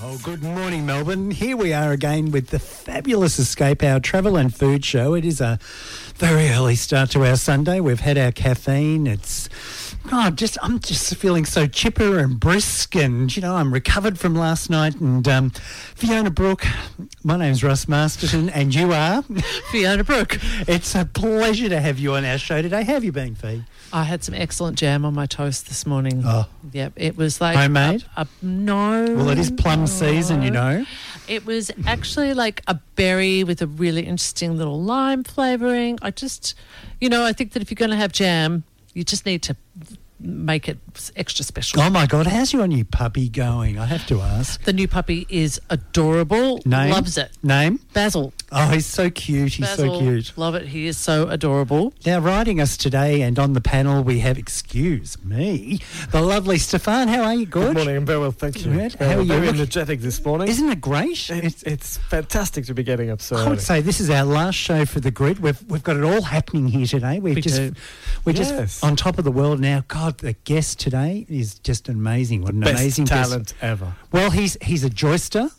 Oh, good morning, Melbourne. Here we are again with the fabulous Escape Hour Travel and Food Show. It is a very early start to our Sunday. We've had our caffeine. It's oh, I'm just I'm just feeling so chipper and brisk, and you know I'm recovered from last night. And um, Fiona Brooke, my name's Russ Masterton, and you are Fiona Brooke. It's a pleasure to have you on our show today. How have you been, Fee? I had some excellent jam on my toast this morning. Oh. Yep, it was like Homemade? A, a, no. Well, it is plum no. season, you know. It was actually like a berry with a really interesting little lime flavoring. I just, you know, I think that if you're going to have jam, you just need to make it extra special. Oh my God, how's your new puppy going? I have to ask. The new puppy is adorable. Name? Loves it. Name? Basil. Oh, he's so cute. He's Basil. so cute. Love it. He is so adorable. Now, writing us today and on the panel, we have, excuse me, the lovely Stephane. How are you? Good? Good morning. I'm very well, thank you. Good. Very How uh, are you? Very Look- energetic this morning. Isn't it great? it's, it's fantastic to be getting up so I early. would say this is our last show for the grid. We've we've got it all happening here today. We've We just do. we're Yes. just on top of the world now. God, the guest today is just amazing. What an Best amazing guest. talent ever. Well, he's he's a joyster.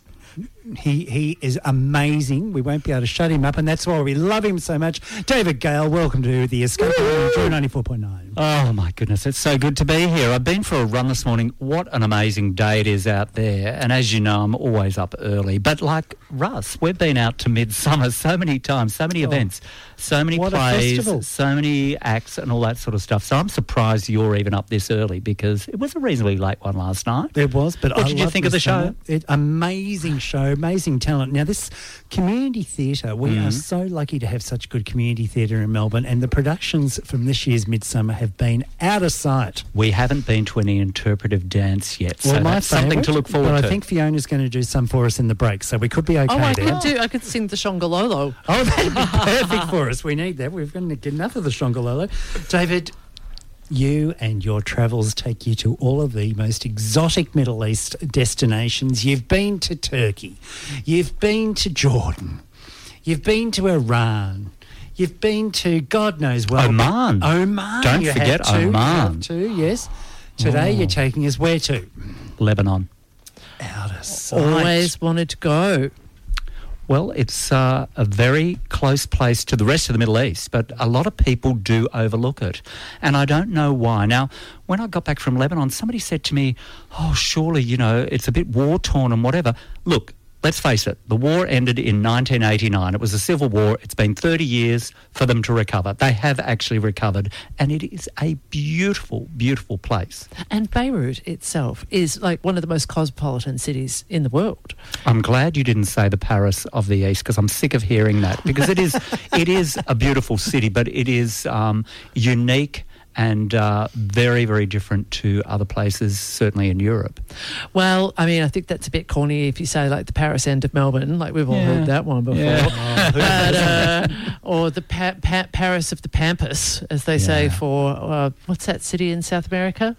He he is amazing. We won't be able to shut him up, and that's why we love him so much. David Gale, welcome to the Escape on Joy ninety four point nine. Oh my goodness, it's so good to be here. I've been for a run this morning. What an amazing day it is out there. And as you know, I'm always up early. But like Russ, we've been out to midsummer so many times, so many oh. events, so many Oh. Plays, so many acts and all that sort of stuff. So I'm surprised you're even up this early because it was a reasonably late one last night. It was, but What I did you think of the this show? It, amazing show, amazing talent. Now, this community theatre, we Mm-hmm. are so lucky to have such good community theatre in Melbourne, and the productions from this year's Midsummer have been out of sight. We haven't been to any interpretive dance yet. so that's something to look forward to. but to. I think Fiona's going to do some for us in the break, so we could be okay oh, I there. could do. I could sing the Shongololo. Oh, that'd be perfect for us. We need that. We've got to get enough of the Shongololo. David, you and your travels take you to all of the most exotic Middle East destinations. You've been to Turkey, you've been to Jordan, you've been to Iran. You've been to God knows well. Oman. Oman. Don't you forget have to, you Oman. have to, yes. Today Oh. you're taking us where to? Lebanon. Out of sight. Always wanted to go. Well, it's uh, a very close place to the rest of the Middle East, but a lot of people do overlook it. And I don't know why. Now, when I got back from Lebanon, somebody said to me, Oh, surely, you know, it's a bit war torn and whatever. Look, let's face it, the war ended in 1989. It was a civil war. It's been 30 years for them to recover. They have actually recovered, and it is a beautiful, beautiful place. And Beirut itself is like one of the most cosmopolitan cities in the world. I'm glad you didn't say the Paris of the East because I'm sick of hearing that because it is it is a beautiful city, but it is um, unique and uh, very very different to other places, certainly in Europe. Well, I mean, I think that's a bit corny if you say like the Paris end of Melbourne, like we've all Yeah. heard that one before. Yeah. But, uh, or the pa- pa- Paris of the Pampas, as they say for uh, what's that city in South America?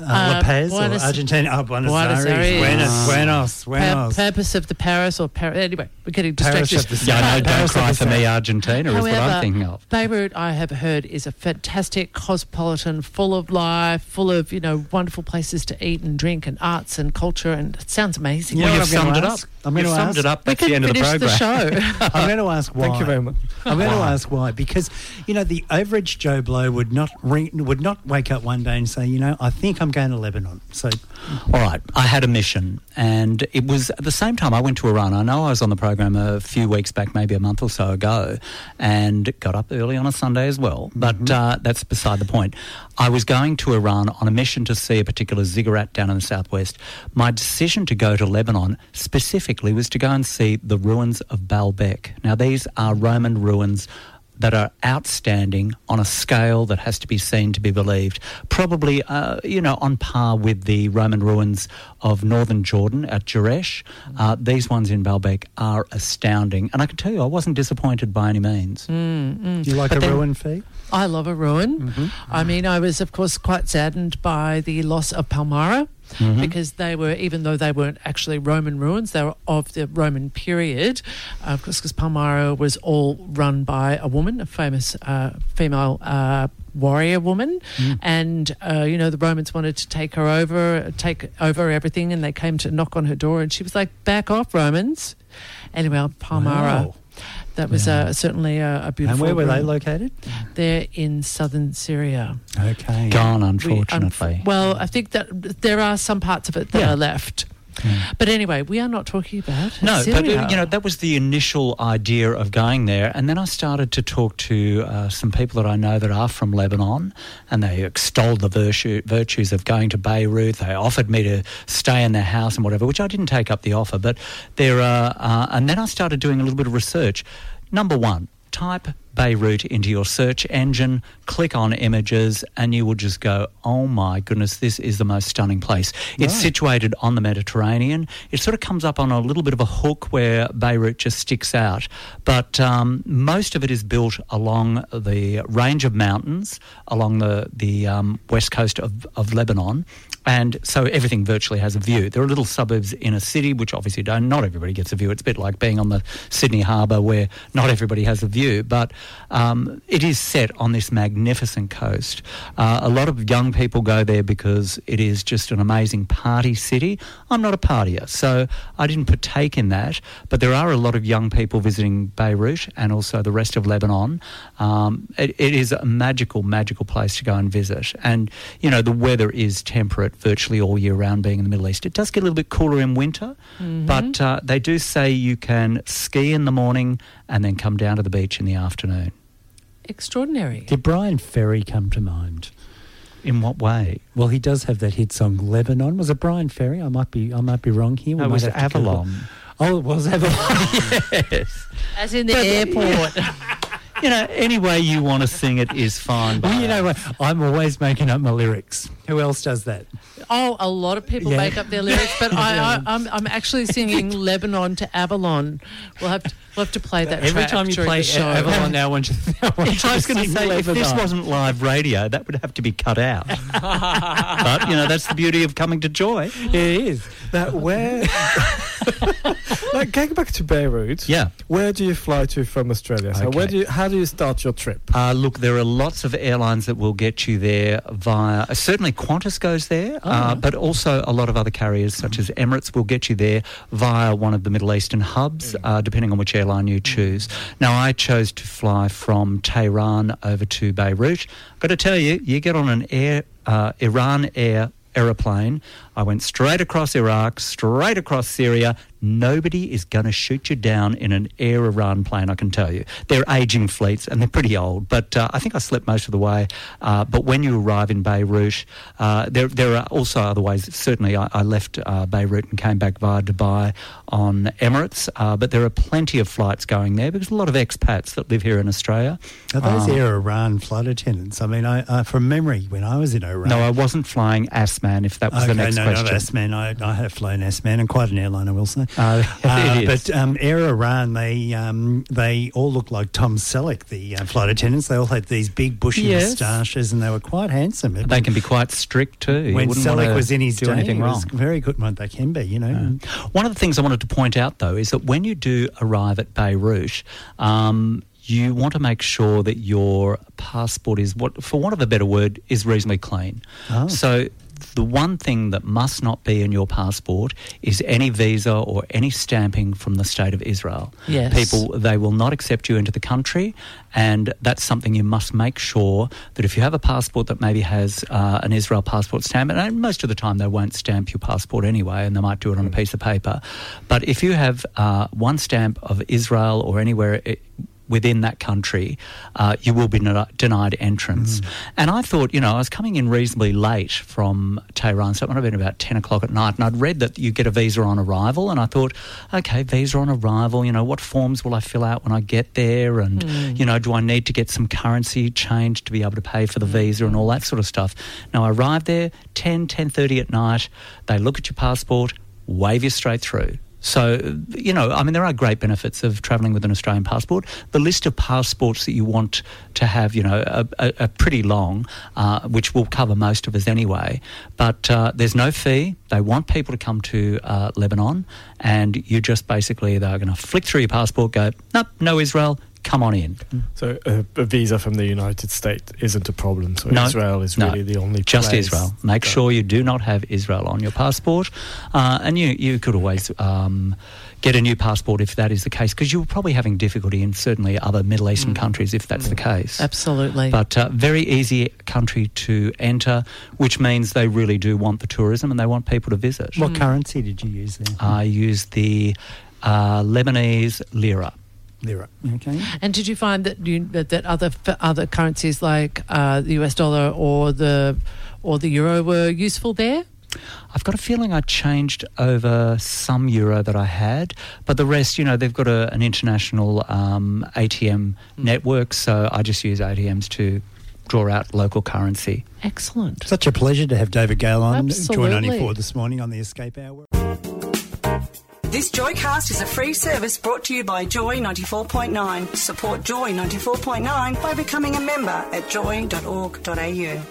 Uh, Uh, La Paz Buenos- or Argentina? Oh, Buenos, Buenos Aires. Aires. Buenos, Ah. Buenos, Pa- Buenos. Pampas of the Paris or Paris. Anyway, we're getting Paris distracted. of the Yeah, I know. Don't Paris cry for me, South. Argentina is what I'm thinking of. Beirut, I have heard, is a fantastic cosmopolitan, full of life, full of you know wonderful places to eat and drink and arts and culture, and it sounds amazing. You know well, what you've I'm gonna summed it up. ask? I'm you've gonna summed it up. That's can the end of the program. the show. I'm going to ask why. Thank you very much. I'm going to ask why because you know the average Joe Blow would not ring, would not wake up one day and say, you know, I think I'm going to Lebanon. So All right, I had a mission, and it was at the same time I went to Iran. I know I was on the program a few weeks back, maybe a month or so ago, and got up early on a Sunday as well. But uh, that's beside the point. I was going to Iran on a mission to see a particular ziggurat down in the southwest. My decision to go to Lebanon specifically was to go and see the ruins of Baalbek. Now, these are Roman ruins that are outstanding on a scale that has to be seen to be believed. Probably, uh, you know, on par with the Roman ruins of northern Jordan at Jerash. Uh, these ones in Baalbek are astounding. And I can tell you, I wasn't disappointed by any means. Do you like But a then- ruin fee? I love a ruin. Mm-hmm. I mean, I was, of course, quite saddened by the loss of Palmyra Mm-hmm. because they were, even though they weren't actually Roman ruins, they were of the Roman period. Uh, of course, because Palmyra was all run by a woman, a famous uh, female. Uh, warrior woman Mm. and uh, you know the romans wanted to take her over take over everything and they came to knock on her door and she was like back off romans anyway palmyra Wow. That was uh, certainly a, a beautiful And where were they located? They're in southern Syria. Okay. Gone, We- unfortunately. well, I think that there are some parts of it that Yeah. are left. But anyway, we are not talking about No, Syria. but uh, you know that was the initial idea of going there, and then I started to talk to uh, some people that I know that are from Lebanon, and they extolled the virtue, virtues of going to Beirut. They offered me to stay in their house and whatever, which I didn't take up the offer. But there, are, uh, and then I started doing a little bit of research. Number one, type Beirut into your search engine, click on images, and you will just go, oh my goodness, this is the most stunning place. It's situated on the Mediterranean. It sort of comes up on a little bit of a hook where Beirut just sticks out. But um, most of it is built along the range of mountains along the, the um, west coast of, of Lebanon. And so everything virtually has a view. There are little suburbs in a city, which obviously don't. Not everybody gets a view. It's a bit like being on the Sydney Harbour, where not everybody has a view. But um, it is set on this magnificent coast. Uh, a lot of young people go there because it is just an amazing party city. I'm not a partier, so I didn't partake in that. But there are a lot of young people visiting Beirut and also the rest of Lebanon. Um, it, it is a magical, magical place to go and visit. And, you know, the weather is temperate virtually all year round being in the Middle East. It does get a little bit cooler in winter, but uh, they do say you can ski in the morning and then come down to the beach in the afternoon. Extraordinary. Did Bryan Ferry come to mind? In what way? Well, he does have that hit song "Lebanon." Was it Bryan Ferry? I might be. I might be wrong here. We No, it was have to Google. Avalon. Oh, it was Avalon. yes. As in the airport. You know, any way you want to sing it is fine. well, you know what? I'm always making up my lyrics. Who else does that? oh, a lot of people Yeah. make up their lyrics, but I, I, I'm, I'm actually singing Lebanon to Avalon. We'll have to, we'll have to play that Every track time you play the show. Avalon, now I want you. I, want you I was going to sing say, if this wasn't live radio, that would have to be cut out. but, you know, that's the beauty of coming to Joy. it is. that where? like going back to Beirut. Yeah. Where do you fly to from Australia? So where do you? How do you start your trip? Uh, look, there are lots of airlines that will get you there via. Uh, certainly, Qantas goes there, uh, but also a lot of other carriers, such as Emirates, will get you there via one of the Middle Eastern hubs, uh, depending on which airline you choose. Now, I chose to fly from Tehran over to Beirut. I've Got to tell you, you get on an air uh, Iran Air aeroplane. I went straight across Iraq, straight across Syria. Nobody is going to shoot you down in an Air Iran plane, I can tell you. They're aging fleets and they're pretty old, but uh, I think I slept most of the way. Uh, but when you arrive in Beirut, uh, there, there are also other ways. Certainly, I, I left uh, Beirut and came back via Dubai on Emirates, uh, but there are plenty of flights going there because a lot of expats that live here in Australia. Are those Uh, Air Iran flight attendants? I mean, I, uh, from memory, when I was in Iran. No, I wasn't flying Asman, if that was okay, the next no, question. not S-Man. I, I have flown S-Man and quite an airline, I will say. Uh, Uh, but um, Air Iran, they um, they all look like Tom Selleck, the uh, flight attendants. They all had these big bushy Yes. moustaches, and they were quite handsome. It They can be quite strict too. When Selleck was in his do day, anything it wrong. was very good. Well, they can be, you know. One of the things I wanted to point out, though, is that when you do arrive at Beirut, um, you want to make sure that your passport is, what, for want of a better word, is reasonably clean. Oh. So. The one thing that must not be in your passport is any visa or any stamping from the state of Israel. Yes. People, they will not accept you into the country, and that's something you must make sure that if you have a passport that maybe has uh, an Israel passport stamp, and most of the time they won't stamp your passport anyway, and they might do it on a piece of paper. But if you have uh, one stamp of Israel or anywhere. It, within that country, uh, you will be den- denied entrance. And I thought, you know, I was coming in reasonably late from Tehran, so it might have been about 10 o'clock at night, and I'd read that you get a visa on arrival, and I thought, okay, visa on arrival, you know, what forms will I fill out when I get there, and, you know, do I need to get some currency changed to be able to pay for the visa and all that sort of stuff. Now, I arrived there 10, 10.30 at night, they look at your passport, wave you straight through. So, you know, I mean, there are great benefits of travelling with an Australian passport. The list of passports that you want to have, you know, are, are, pretty long, uh, which will cover most of us anyway. But uh, there's no fee. They want people to come to uh, Lebanon, and you just basically, they're going to flick through your passport, go, nope, no Israel, come on in. So uh, a visa from the United States isn't a problem. So No, Israel is no, really the only just place Israel. Make that- sure you do not have Israel on your passport, uh, and you you could always. Um, Get a new passport if that is the case, because you're probably having difficulty in certainly other Middle Eastern countries if that's the case. Absolutely. But uh, very easy country to enter, which means they really do want the tourism and they want people to visit. What currency did you use there? I used the uh, Lebanese lira. Lira. Okay. And did you find that you that, that other other currencies like uh, the US dollar or the or the euro were useful there? I've got a feeling I changed over some euro that I had, but the rest, you know, they've got a, an international um, ATM network, so I just use ATMs to draw out local currency. Excellent. Such a pleasure to have David Gale on Joy Absolutely. 94 this morning on the Escape Hour. This Joycast is a free service brought to you by Joy 94.9. Support Joy 94.9 by becoming a member at joy.org.au.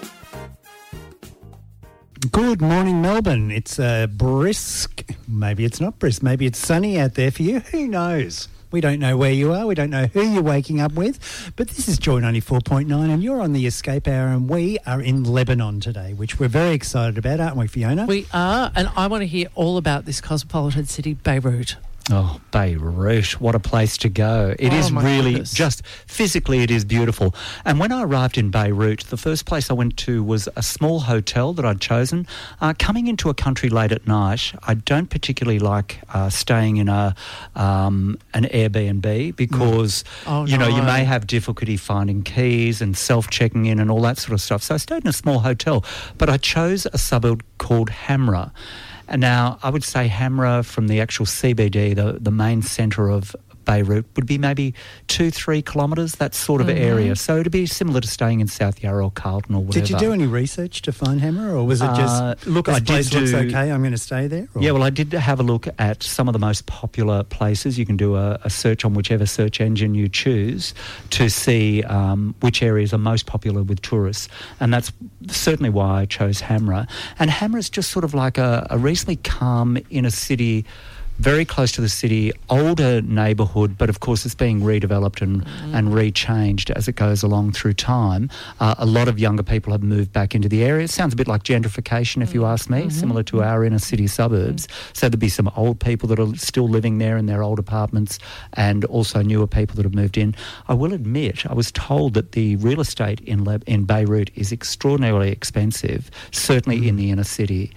Good morning, Melbourne. It's uh, brisk. Maybe it's not brisk. Maybe it's sunny out there for you. Who knows? We don't know where you are. We don't know who you're waking up with. But this is Joy 94.9 and you're on the Escape Hour and we are in Lebanon today, which we're very excited about, aren't we, Fiona? We are, and I want to hear all about this cosmopolitan city, Beirut. Oh, Beirut, what a place to go. It Oh, is really goodness. just physically, it is beautiful. And when I arrived in Beirut, the first place I went to was a small hotel that I'd chosen. Uh, coming into a country late at night, I don't particularly like uh, staying in a um, an Airbnb because Oh, you know you may have difficulty finding keys and self checking in and all that sort of stuff. So I stayed in a small hotel, but I chose a suburb called Hamra. And now I would say Hamra from the actual CBD, the, the main centre of Beirut, would be maybe two, three kilometres, that sort of area. So it'd be similar to staying in South Yarra or Carlton or whatever. Did you do any research to find Hamra or was it just, Uh, look, this I did place looks okay, I'm going to stay there? Or? Yeah, well, I did have a look at some of the most popular places. You can do a, a search on whichever search engine you choose to see um, which areas are most popular with tourists. And that's certainly why I chose Hamra. And Hamra is just sort of like a, a reasonably calm inner city. Very close to the city, older neighbourhood, but of course it's being redeveloped and, mm. and rechanged as it goes along through time. Uh, a lot of younger people have moved back into the area. It sounds a bit like gentrification, if you mm. ask me, mm-hmm. similar to our inner city suburbs. Mm. So there'd be some old people that are still living there in their old apartments and also newer people that have moved in. I will admit, I was told that the real estate in, Leb- in Beirut is extraordinarily expensive, certainly in the inner city.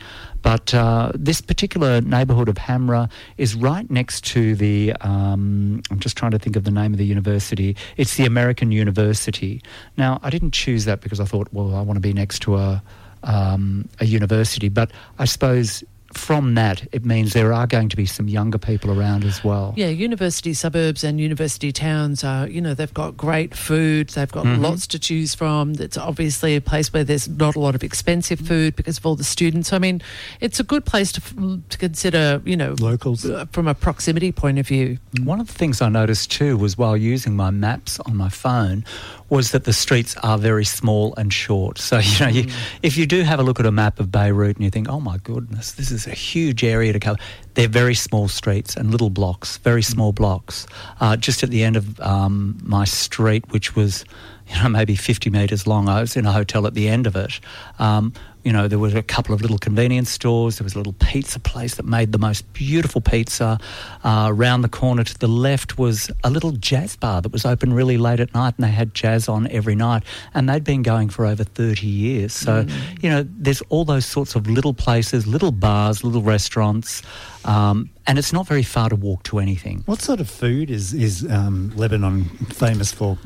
But uh, this particular neighbourhood of Hamra is right next to the. Um, I'm just trying to think of the name of the university. It's the American University. Now, I didn't choose that because I thought, well, I want to be next to a um, a university. But I suppose from that, it means there are going to be some younger people around as well. Yeah, university suburbs and university towns are, you know, they've got great food, they've got Mm-hmm. lots to choose from. It's obviously a place where there's not a lot of expensive food because of all the students. I mean, it's a good place to, to consider, you know, Locals. uh, from a proximity point of view. One of the things I noticed too was while using my maps on my phone was that the streets are very small and short. So, you know, you, if you do have a look at a map of Beirut and you think, oh my goodness, this is a huge area to cover, they're very small streets and little blocks, very small blocks. Uh, just at the end of um, my street, which was, you know, maybe 50 metres long, I was in a hotel at the end of it. Um, You know, there was a couple of little convenience stores. There was a little pizza place that made the most beautiful pizza. Uh, around the corner to the left was a little jazz bar that was open really late at night, and they had jazz on every night. And they'd been going for over 30 years. So, you know, there's all those sorts of little places, little bars, little restaurants, um, and it's not very far to walk to anything. What sort of food is is um, Lebanon famous for?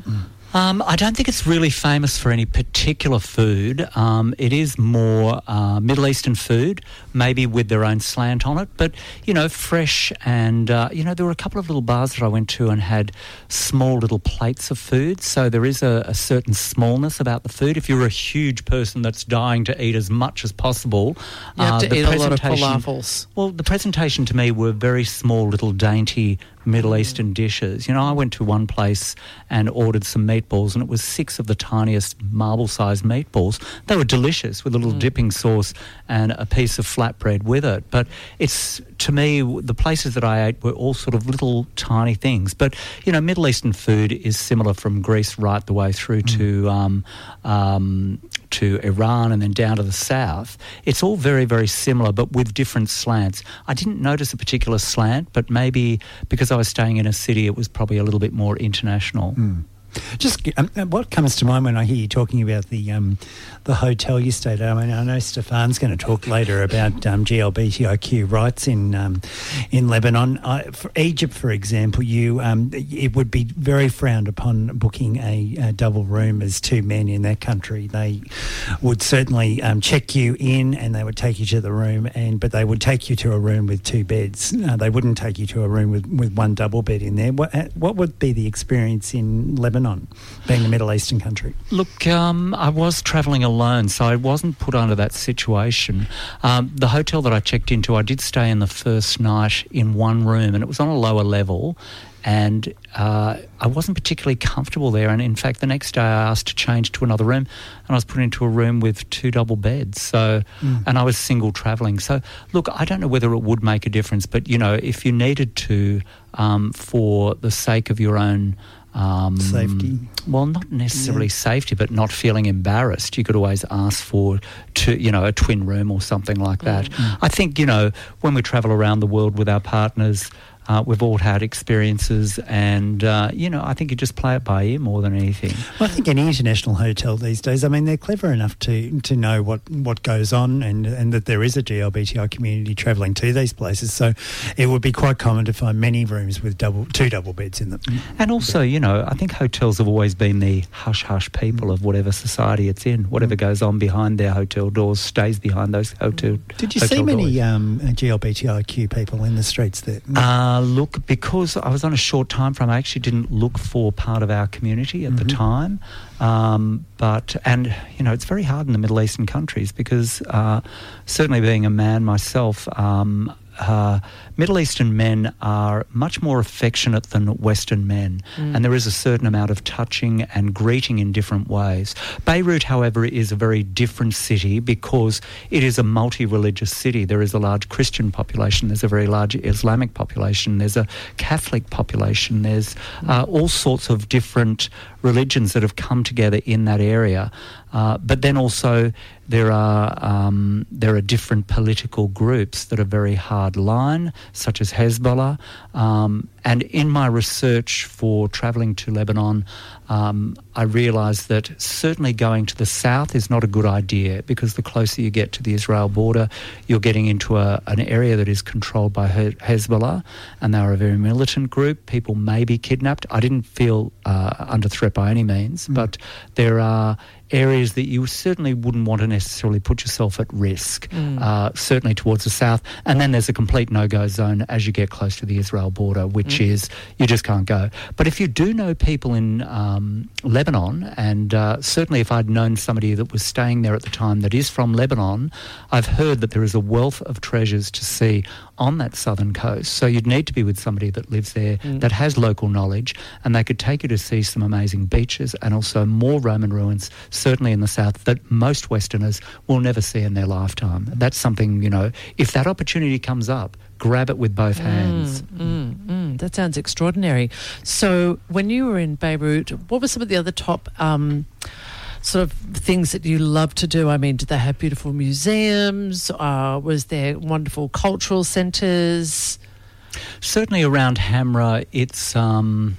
Um, I don't think it's really famous for any particular food. Um, it is more uh, Middle Eastern food, maybe with their own slant on it, but you know, fresh. And uh, you know, there were a couple of little bars that I went to and had small little plates of food. So there is a, a certain smallness about the food. If you're a huge person that's dying to eat as much as possible, You have uh, to the eat a lot of falafels. well, the presentation to me were very small, little dainty Middle Eastern dishes. You know, I went to one place and ordered some meatballs, and it was six of the tiniest marble-sized meatballs. They were delicious with a little dipping sauce and a piece of flatbread with it. But it's to me the places that I ate were all sort of little tiny things. But you know, Middle Eastern food is similar from Greece right the way through to um, um, to Iran and then down to the south. It's all very, very similar, but with different slants. I didn't notice a particular slant, but maybe because I was staying in a city, it was probably a little bit more international. Just um, what comes to mind when I hear you talking about the um, the hotel you stayed at. I mean, I know Stephane's going to talk later about um, GLBTIQ rights in um, in Lebanon. I, for Egypt, for example, you um, it would be very frowned upon booking a, a double room as two men in that country. They would certainly um, check you in and they would take you to the room, and but they would take you to a room with two beds. Uh, they wouldn't take you to a room with, with one double bed in there. What uh, what would be the experience in Lebanon, being a Middle Eastern country? Look, um, I was travelling alone, so I wasn't put under that situation. Um, the hotel that I checked into, I did stay in the first night in one room, and it was on a lower level. And uh, I wasn't particularly comfortable there. And in fact, the next day I asked to change to another room, and I was put into a room with two double beds. So, and I was single travelling. So, look, I don't know whether it would make a difference, but you know, if you needed to, um, for the sake of your own um, Safety. Well, not necessarily safety, but not feeling embarrassed. You could always ask for, to, you know, a twin room or something like that. I think you know when we travel around the world with our partners. Uh, we've all had experiences, and uh, you know, I think you just play it by ear more than anything. Well, I think any international hotel these days, I mean, they're clever enough to, to know what, what goes on and, and that there is a GLBTI community travelling to these places. So it would be quite common to find many rooms with double two double beds in them. And also, you know, I think hotels have always been the hush hush people of whatever society it's in. Whatever goes on behind their hotel doors stays behind those hotel. Doors. Did you hotel see many um, GLBTIQ people in the streets there? Uh, look, because I was on a short time frame, I actually didn't look for part of our community at the time. Um, but, and, you know, it's very hard in the Middle Eastern countries because uh, certainly being a man myself, um, uh, Middle Eastern men are much more affectionate than Western men, and there is a certain amount of touching and greeting in different ways. Beirut, however, is a very different city because it is a multi religious city. There is a large Christian population, there's a very large Islamic population, there's a Catholic population, there's uh, all sorts of different religions that have come together in that area. Uh, but then also there are um, there are different political groups that are very hard line, such as Hezbollah. Um, and in my research for travelling to Lebanon, um, I realised that certainly going to the south is not a good idea because the closer you get to the Israel border, you're getting into a, an area that is controlled by He- Hezbollah, and they are a very militant group. People may be kidnapped. I didn't feel uh, under threat by any means, but there are areas that you certainly wouldn't want to necessarily put yourself at risk, uh, certainly towards the south. And then there's a complete no go zone as you get close to the Israel border, which is you just can't go. But if you do know people in um, Lebanon, and uh, certainly if I'd known somebody that was staying there at the time that is from Lebanon, I've heard that there is a wealth of treasures to see on that southern coast. So you'd need to be with somebody that lives there that has local knowledge, and they could take you to see some amazing beaches and also more Roman ruins, certainly in the south, that most Westerners will never see in their lifetime. That's something, you know, if that opportunity comes up, grab it with both hands. Mm, that sounds extraordinary. So, when you were in Beirut, what were some of the other top um, sort of things that you love to do? I mean, did they have beautiful museums? Uh, was there wonderful cultural centres? Certainly around Hamra, it's um,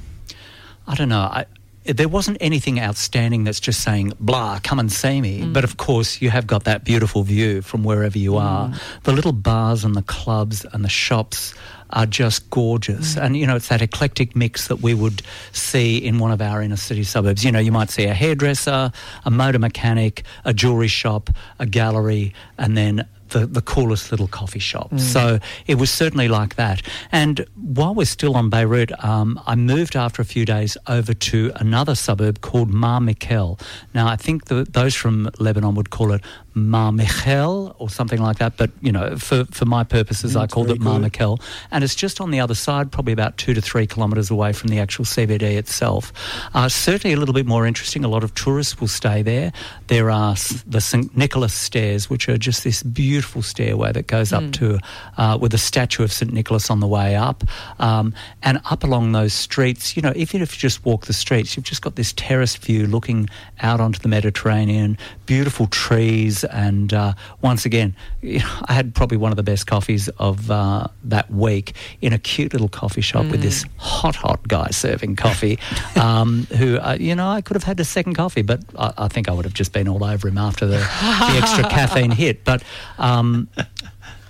I don't know. I, there wasn't anything outstanding that's just saying blah come and see me Mm. but of course you have got that beautiful view from wherever you are Mm. the little bars and the clubs and the shops are just gorgeous Mm. and you know it's that eclectic mix that we would see in one of our inner city suburbs you know you might see a hairdresser a motor mechanic a jewelry shop a gallery and then the, the coolest little coffee shop. Mm. So it was certainly like that. And while we're still on Beirut, um, I moved after a few days over to another suburb called Mar Mikel. Now, I think the, those from Lebanon would call it Mar Michel or something like that, but you know, for, for my purposes, I That's called it Mar good. Mikel. And it's just on the other side, probably about two to three kilometres away from the actual CBD itself. Uh, certainly a little bit more interesting. A lot of tourists will stay there. There are the St Nicholas stairs, which are just this beautiful stairway that goes up to uh, with a statue of St Nicholas on the way up, um, and up along those streets. You know, even if you just walk the streets, you've just got this terraced view looking out onto the Mediterranean. Beautiful trees, and uh, once again, you know, I had probably one of the best coffees of uh, that week in a cute little coffee shop with this hot, hot guy serving coffee. um, who, uh, you know, I could have had a second coffee, but I, I think I would have just been all over him after the, the extra caffeine hit. But um,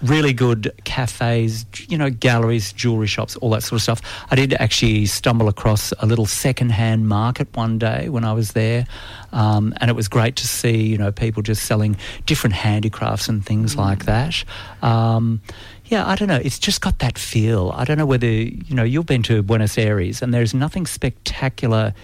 really good cafes, you know, galleries, jewelry shops, all that sort of stuff. I did actually stumble across a little second-hand market one day when I was there, um, and it was great to see, you know, people just selling different handicrafts and things like that. Um, yeah, I don't know. It's just got that feel. I don't know whether you know you've been to Buenos Aires, and there's nothing spectacular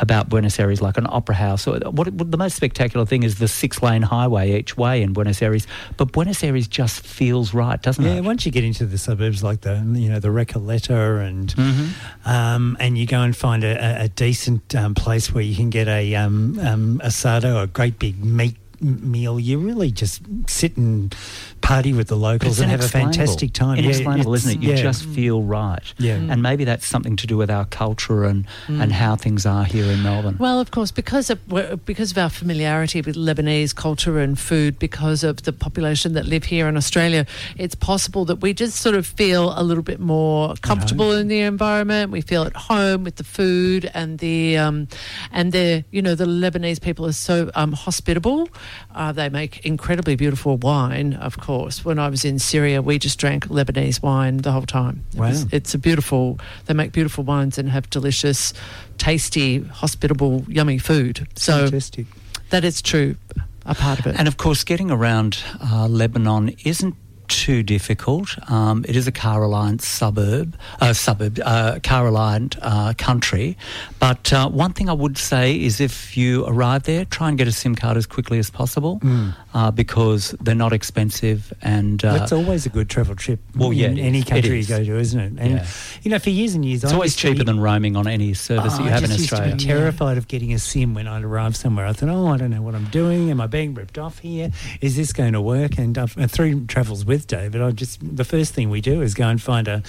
about Buenos Aires like an opera house. Or what, what the most spectacular thing is the six-lane highway each way in Buenos Aires. But Buenos Aires just feels right, doesn't Yeah, it? once you get into the suburbs like the you know the Recoleta and Mm-hmm. um, and you go and find a, a- a decent um, place where you can get a um, um, asado, a great big meat meal, you really just sit and party with the locals It's and have a fantastic time. Yeah, Inexplainable, it's- isn't it? You yeah. just feel right. Yeah. And maybe that's something to do with our culture and, and how things are here in Melbourne. Well, of course, because of because of our familiarity with Lebanese culture and food, because of the population that live here in Australia, it's possible that we just sort of feel a little bit more comfortable in the environment. We feel at home with the food and the um, and the you know the Lebanese people are so um, hospitable. Uh, they make incredibly beautiful wine. Of course, when I was in Syria, we just drank Lebanese wine the whole time. It was- it's a beautiful. They make beautiful wines and have delicious, tasty, hospitable, yummy food. So Fantastic. that is true. A part of it. And of course, getting around uh, Lebanon isn't too difficult. Um, it is a car reliant suburb, uh, suburb, uh, car reliant uh, country. But uh, one thing I would say is if you arrive there, try and get a SIM card as quickly as possible uh, because they're not expensive and uh, That's always a good travel trip. Well, yeah, in any country you go to, isn't it? And Yeah. you know, for years and years, it's I always cheaper be- than roaming on any service that Oh, you have I in just used Australia. to be terrified of getting a sim when I'd arrive somewhere. I thought, oh, I don't know what I'm doing. Am I being ripped off here? Is this going to work? And uh, through travels with David, I just the first thing we do is go and find a,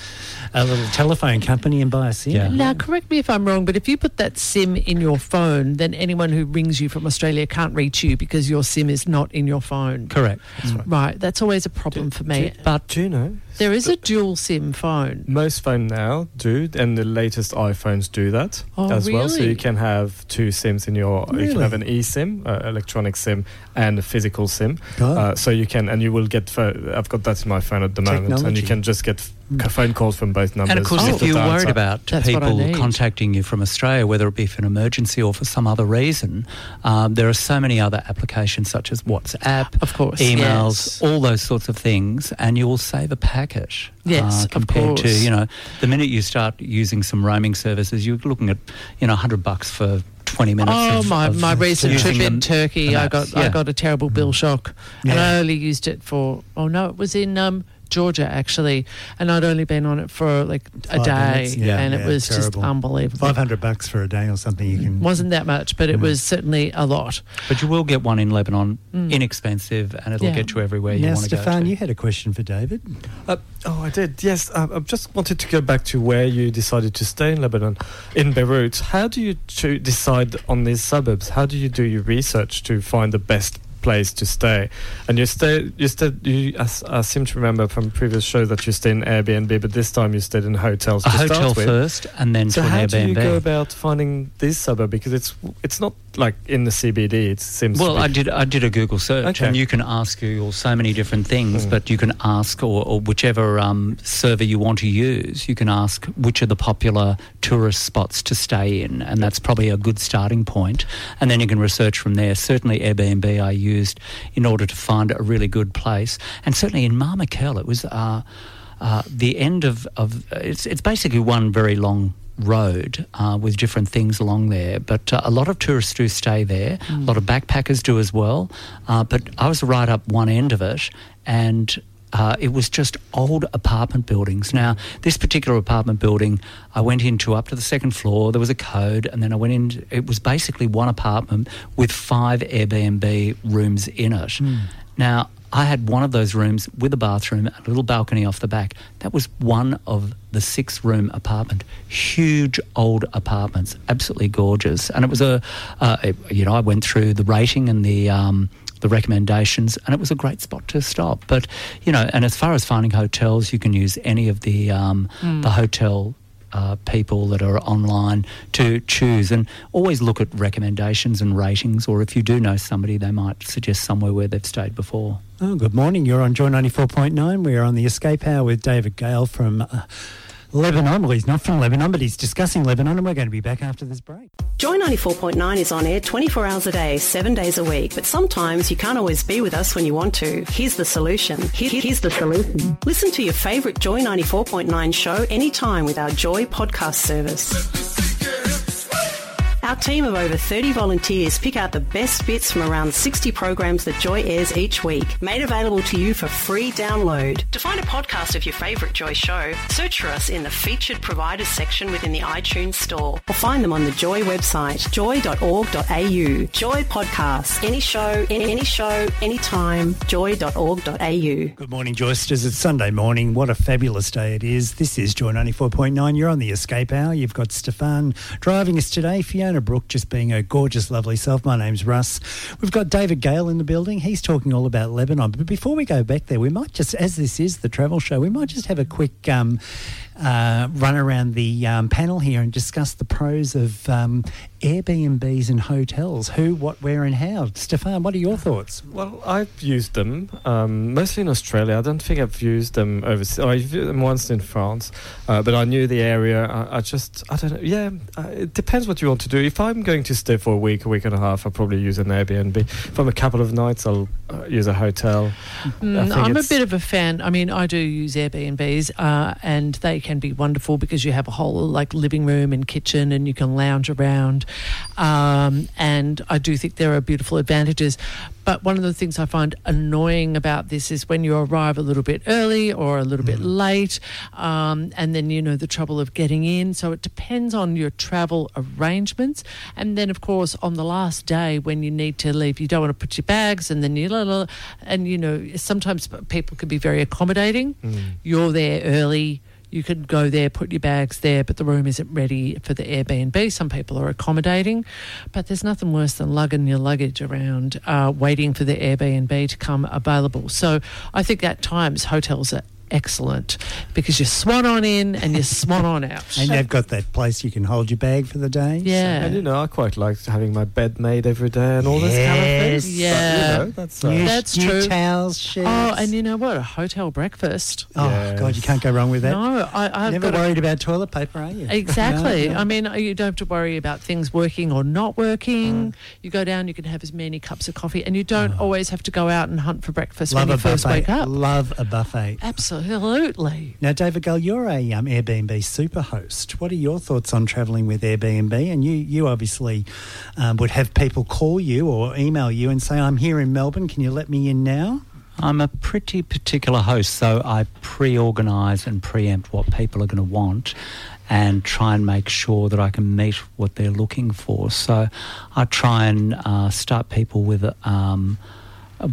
a little telephone company and buy a sim. Yeah. now, correct me if I'm wrong, but if you put that SIM in your phone, then anyone who rings you from Australia can't reach you because your SIM is not in your phone. Correct. Right. That's always a problem for me. But do you know? There is a dual SIM phone. Most phones now do, and the latest iPhones do that Oh, as well. So you can have two SIMs in your. You Really? can have an eSIM, uh, electronic SIM, and a physical SIM. Oh. Uh, so you can, and you will get. I've got that in my phone at the moment, and you can just get phone calls from both numbers. And of course, Oh. if you're worried about That's people contacting you from Australia, whether it be for an emergency or for some other reason, um, there are so many other applications such as WhatsApp, Of course, emails, yes. all those sorts of things, and you will save a packet. Yes, uh, of compared to you know the minute you start using some roaming services, you're looking at you know hundred bucks for twenty minutes. Oh, of, my, of my recent using trip in Turkey, I maps. got I got a terrible bill shock, and I only used it for. Oh no, it was in um, Georgia actually, and I'd only been on it for like a Five day, minutes. Yeah, and yeah, it was just unbelievable. Five hundred bucks for a day or something. You can. wasn't that much, but it Mm. was certainly a lot. But you will get one in Lebanon, Mm. inexpensive, and it'll Yeah. get you everywhere you now, want to go. Stephane, to. you had a question for David. Uh, oh, I did. Yes, uh, I just wanted to go back to where you decided to stay in Lebanon, in Beirut. How do you cho- decide on these suburbs? How do you do your research to find the best place to stay? And you stay, you stayed. You, I, I seem to remember from previous show that you stayed in Airbnb, but this time you stayed in hotels. a to hotel start with. first, and then So to an how do you go about finding this suburb? Because it's it's not like in the CBD. It seems. Well. I did. I did a Google search, Okay. and you can ask Google so many different things. Mm. But you can ask, or, or whichever um, server you want to use, you can ask which are the popular tourist spots to stay in, and that's probably a good starting point. And then you can research from there. Certainly, Airbnb I used in order to find a really good place, and certainly in Marmakel, it was. Uh, uh, the end of, of it's, it's basically one very long road uh, with different things along there. But uh, a lot of tourists do stay there. A lot of backpackers do as well. Uh, but I was right up one end of it, and uh, it was just old apartment buildings. Now, this particular apartment building, I went into up to the second floor. There was a code, and then I went in. It was basically one apartment with five Airbnb rooms in it. Now, I had one of those rooms with a bathroom, and a little balcony off the back. That was one of the six room apartment. Huge old apartments, absolutely gorgeous. And it was a, uh, it- you know, I went through the rating and the, um, the recommendations, and it was a great spot to stop. But, you know, and as far as finding hotels, you can use any of the, um, the hotel uh, people that are online to choose and always look at recommendations and ratings or if you do know somebody they might suggest somewhere where they've stayed before Oh, good morning. You're on Joy 94.9. We're on the Escape Hour with David Gale from uh, Lebanon. Well, he's not from Lebanon, but he's discussing Lebanon, and we're going to be back after this break. Joy 94.9 is on air 24 hours a day, 7 days a week. But sometimes you can't always be with us when you want to. Here's the solution. Here- Here's the solution. Listen to your favourite Joy 94.9 show anytime with our Joy podcast service. Our team of over 30 volunteers pick out the best bits from around 60 programs that Joy airs each week, made available to you for free download. To find a podcast of your favourite Joy show, search for us in the featured providers section within the iTunes store or find them on the Joy website, joy.org.au. Joy Podcasts. Any show, any, any show, anytime, joy.org.au. Good morning, Joysters. It's Sunday morning. What a fabulous day it is. This is Joy 94.9. You're on the Escape Hour. You've got Stephane driving us today, Fiona Brooke just being her gorgeous, lovely self. My name's Russ. We've got David Gale in the building. He's talking all about Lebanon. But before we go back there, we might just, as this is the travel show, we might just have a quick um, uh, run around the um, panel here and discuss the pros of um, Airbnbs and hotels. Who, what, where, and how. Stephane, what are your thoughts? Well, I've used them um, mostly in Australia. I don't think I've used them overseas. I've used them once in France, uh, but I knew the area. I, I just, I don't know. Yeah, uh, it depends what you want to do. If I'm going to stay for a week, a week and a half, I'll probably use an Airbnb. If I'm a couple of nights, I'll uh, use a hotel. I Mm, think I'm a bit of a fan. I mean, I do use Airbnbs, uh, and they can be wonderful because you have a whole like living room and kitchen, and you can lounge around. Um, and I do think there are beautiful advantages. But one of the things I find annoying about this is when you arrive a little bit early or a little bit late, um, and then you know the trouble of getting in. So it depends on your travel arrangements, and then of course on the last day when you need to leave, you don't want to put your bags, and then you la- la- and you know sometimes people can be very accommodating. You're there early. You could go there, put your bags there, but the room isn't ready for the Airbnb. Some people are accommodating, but there's nothing worse than lugging your luggage around, uh, waiting for the Airbnb to come available. So I think at times hotels are excellent because you swan on in and you swan on out. And they've got that place you can hold your bag for the day. yeah. And you know, I quite like having my bed made every day and all this kind of Yes. thing. Yeah. But, you know, that's. Uh, New, That's new true. towels, sheets. Oh, and you know what? A hotel breakfast. Oh, Yes. God, you can't go wrong with that. No, I, I've Never got a- worried about toilet paper, are you? Exactly. No, no. I mean, you don't have to worry about things working or not working. You go down, you can have as many cups of coffee, and you don't always have to go out and hunt for breakfast Love when you first buffet. wake up. Love a buffet. Absolutely. Now, David Gale, you're a um, Airbnb super host. What are your thoughts on travelling with Airbnb? And you, you obviously um, would have people call you or email you and say, I'm here in Melbourne, can you let me in now? I'm a pretty particular host, so I pre organise and preempt what people are going to want and try and make sure that I can meet what they're looking for. So I try and uh, start people with. Um,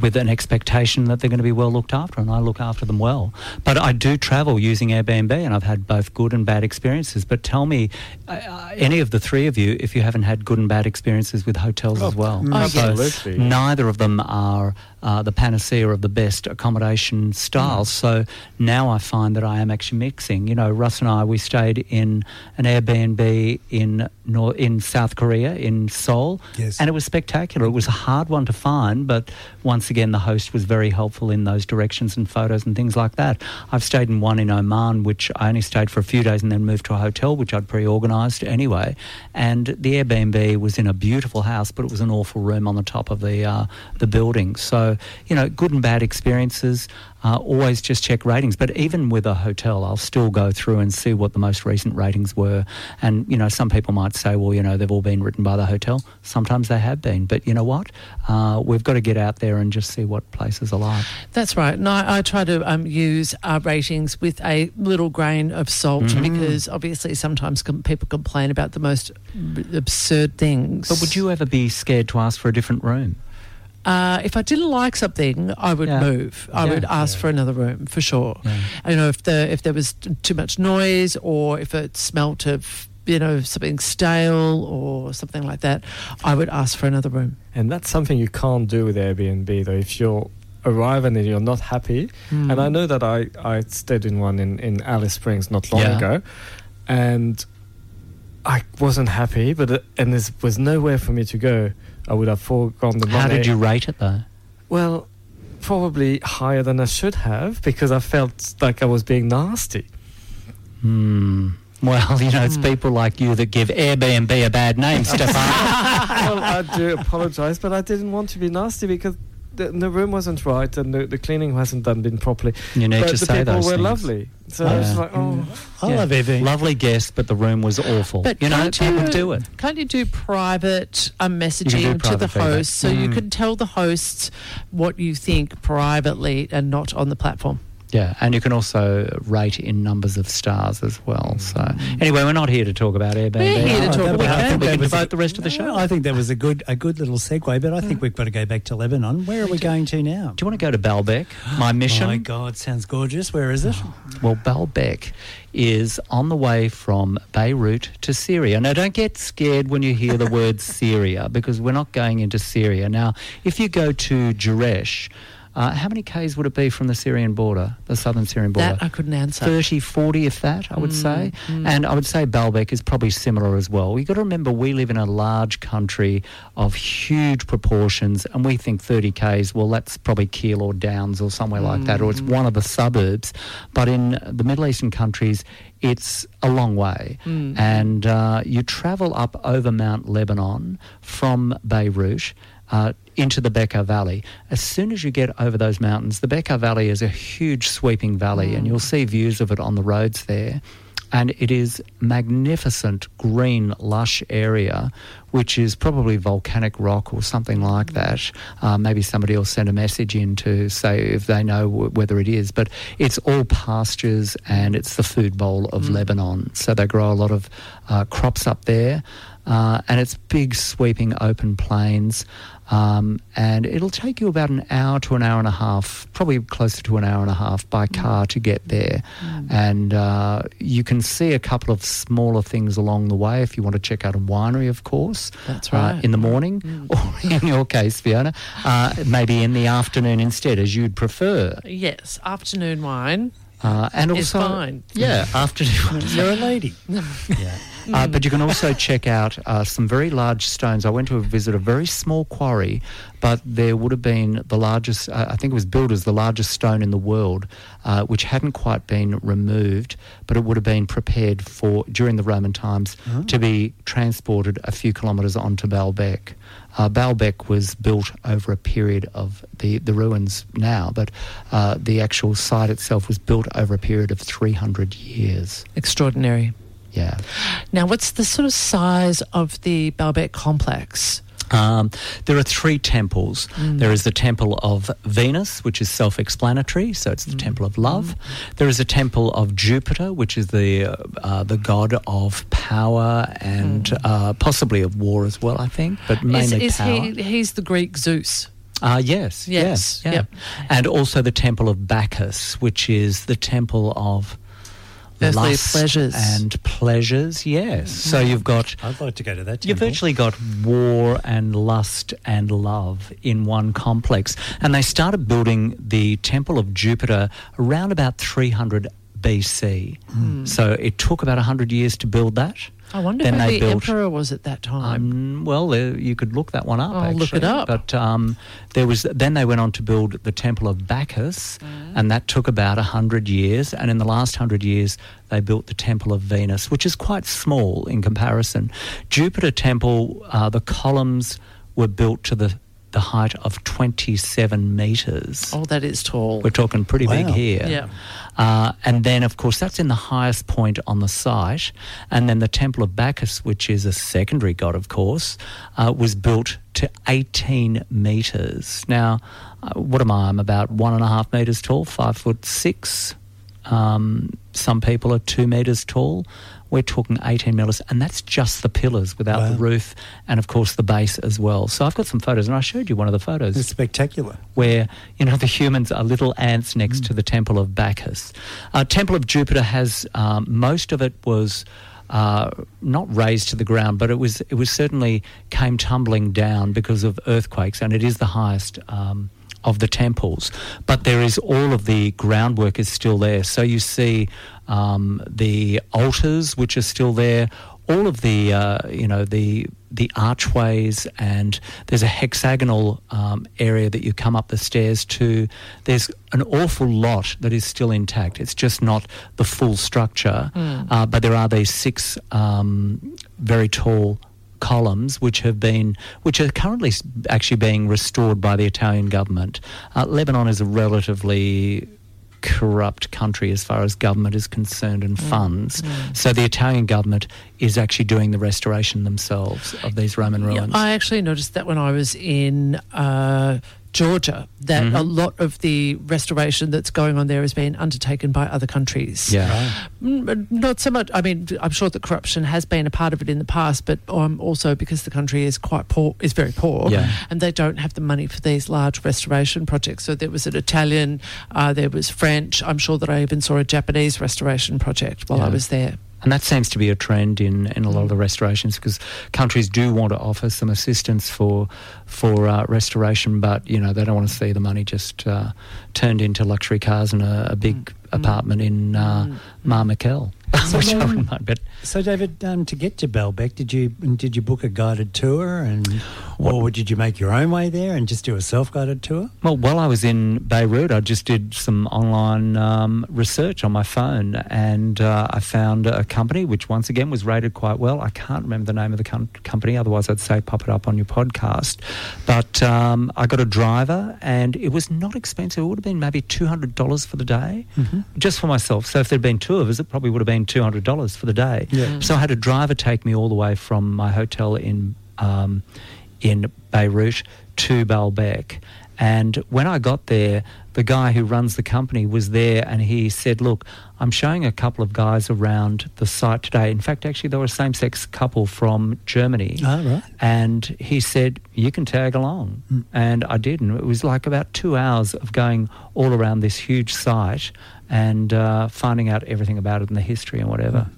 with an expectation that they're going to be well looked after, and I look after them well. But I do travel using Airbnb, and I've had both good and bad experiences. But tell me, uh, any of the three of you, if you haven't had good and bad experiences with hotels as well. Oh, So neither of them are uh, the panacea of the best accommodation styles. So now I find that I am actually mixing. You know, Russ and I, we stayed in an Airbnb in in South Korea, in Seoul, Yes. and it was spectacular. It was a hard one to find, but once again, the host was very helpful in those directions and photos and things like that. I've stayed in one in Oman, which I only stayed for a few days and then moved to a hotel, which I'd pre-organised anyway. And the Airbnb was in a beautiful house, but it was an awful room on the top of the uh, the building. So you know, good and bad experiences. Uh, always just check ratings. But even with a hotel, I'll still go through and see what the most recent ratings were. And, you know, some people might say, well, you know, they've all been written by the hotel. Sometimes they have been. But you know what? Uh, we've got to get out there and just see what places are like. That's right. And I, I try to um, use our ratings with a little grain of salt Mm-hmm. because obviously sometimes com- people complain about the most r- absurd things. But would you ever be scared to ask for a different room? Uh, if I didn't like something, I would Yeah. move. I Yeah. would ask for another room for sure. Yeah. You know, if the if there was too much noise or if it smelt of you know something stale or something like that, I would ask for another room. And that's something you can't do with Airbnb though. If you're arriving and you're not happy, Hmm. and I know that I, I stayed in one in, in Alice Springs not long Yeah. ago, and I wasn't happy, but and there was nowhere for me to go. I would have foregone the money. How did you rate it though? Well, probably higher than I should have because I felt like I was being nasty. Hmm. Well, you know, it's people like you that give Airbnb a bad name, Stephane. well, I do apologise, but I didn't want to be nasty because the, the room wasn't right and the, the cleaning hasn't done been properly. You need but to the say people those were things. lovely, so I was like, oh. I Yeah. love Airbnb. Lovely guest, but the room was awful. But you know, can't people you- do it. Can't you do private um, messaging to private the feedback. host so you Mm. can tell the hosts what you think privately and not on the platform? Yeah, and you can also rate in numbers of stars as well. So, anyway, we're not here to talk about Airbnb. We're here to oh, talk think about we can, I think we can was a- devote the rest of the show. I think that was a good a good little segue, but I think we've got to go back to Lebanon. Where are we going to now? Do you want to go to Baalbek? My mission? My God, sounds gorgeous. Where is it? Well, Baalbek is on the way from Beirut to Syria. Now, don't get scared when you hear the word Syria because we're not going into Syria. Now, if you go to Jerash, uh, how many Ks would it be from the Syrian border, the southern Syrian border? That I couldn't answer. 30, 40, if that, I would say. And I would say Baalbek is probably similar as well. You've got to remember we live in a large country of huge proportions, and we think 30 Ks, well, that's probably Keilor Downs or somewhere like that, or it's one of the suburbs. But in the Middle Eastern countries, it's a long way. And uh, you travel up over Mount Lebanon from Beirut uh, into the Bekaa Valley. As soon as you get over those mountains, the Bekaa Valley is a huge sweeping valley, and you'll see views of it on the roads there. And it is magnificent green, lush area, which is probably volcanic rock or something like that. Uh, maybe somebody will send a message in to say if they know w- whether it is. But it's all pastures and it's the food bowl of Lebanon. So they grow a lot of uh, crops up there. Uh, and it's big, sweeping, open plains. Um, and it'll take you about an hour to an hour and a half, probably closer to an hour and a half by car to get there. And uh, you can see a couple of smaller things along the way if you want to check out a winery, of course. That's uh, right. in the morning, or in your case, Fiona, uh, maybe in the afternoon instead, as you'd prefer. Yes, afternoon wine. Uh, and also, fine. yeah, afternoon. You're a lady. Yeah. Uh, but you can also check out uh, some very large stones. I went to visit a very small quarry, but there would have been the largest, uh, I think it was billed as the largest stone in the world, uh, which hadn't quite been removed, but it would have been prepared for, during the Roman times, to be transported a few kilometres onto Baalbek. Uh, Baalbek was built over a period of the, the ruins now, but uh, the actual site itself was built over a period of 300 years. Extraordinary. Yeah. Now, what's the sort of size of the Baalbek complex? Um, there are three temples. Mm. There is the temple of Venus, which is self explanatory, so it's the Mm. temple of love. There is a temple of Jupiter, which is the, uh, uh, the god of power and uh, possibly of war as well, I think, but Mm. Is, mainly is power. he? He's the Greek Zeus. Uh, yes, Yes, yes, yeah. yep. And also the temple of Bacchus, which is the temple of Earthly lust pleasures. and pleasures. Yes, so you've got I'd like to go to that. Temple. You've virtually got war and lust and love in one complex. And they started building the Temple of Jupiter around about 300 BC. Hmm. So it took about 100 years to build that. I wonder Then who the built- emperor was at that time. Um, well, uh, you could look that one up. I'll look it up. But um, there was then they went on to build the Temple of Bacchus, and that took about hundred years. And in the last hundred years, they built the Temple of Venus, which is quite small in comparison. Jupiter Temple, uh, the columns were built to the the height of twenty seven meters. oh, that is tall. We're talking pretty big here. Yeah. Uh, and then, of course, that's in the highest point on the site. And then the Temple of Bacchus, which is a secondary god, of course, uh, was built to 18 metres. Now, uh, what am I? I'm about one and a half metres tall, five foot six. Um, some people are two metres tall. We're talking 18 metres, and that's just the pillars without Wow. the roof and, of course, the base as well. So I've got some photos, and I showed you one of the photos It's spectacular. where you know the humans are little ants next to the temple of Bacchus. Uh, temple of Jupiter has um, most of it was. Uh, not razed to the ground, but it was it was certainly came tumbling down because of earthquakes, and it is the highest um, of the temples. But there is all of the groundwork is still there. So you see um, the altars, which are still there. All of the uh, you know the the archways and there's a hexagonal um, area that you come up the stairs to. There's an awful lot that is still intact. It's just not the full structure, uh, but there are these six um, very tall columns which have been which are currently actually being restored by the Italian government. Uh, Lebanon is a relatively corrupt country as far as government is concerned and funds. So the Italian government is actually doing the restoration themselves of these Roman Yeah, ruins. I actually noticed that when I was in uh, Georgia, that Mm-hmm. a lot of the restoration that's going on there has been undertaken by other countries. yeah. Mm, Not so much. I mean, I'm sure that corruption has been a part of it in the past, but um, also because the country is quite poor, is very poor, Yeah. and they don't have the money for these large restoration projects. So there was an Italian, uh, there was French. I'm sure that I even saw a Japanese restoration project while I was there. And that seems to be a trend in, in a lot of the restorations because countries do want to offer some assistance for for uh, restoration, but you know they don't want to see the money just uh, turned into luxury cars and a, a big apartment in uh, Marmakel, which I wouldn't mind. But So, David, um, to get to Baalbek, did you did you book a guided tour, and or did you make your own way there and just do a self guided tour? Well, while I was in Beirut, I just did some online um, research on my phone, and uh, I found a company which, once again, was rated quite well. I can't remember the name of the com- company, otherwise I'd say pop it up on your podcast. But um, I got a driver, and it was not expensive. It would have been maybe two hundred dollars for the day, just for myself. So if there'd been two of us, it probably would have been two hundred dollars for the day. Yeah. So I had a driver take me all the way from my hotel in um, in Beirut to Baalbek. And when I got there, the guy who runs the company was there and he said, Look, I'm showing a couple of guys around the site today. In fact, actually, they were a same sex couple from Germany. Oh, right. And he said, You can tag along. And I did. And it was like about two hours of going all around this huge site and uh, finding out everything about it and the history and whatever.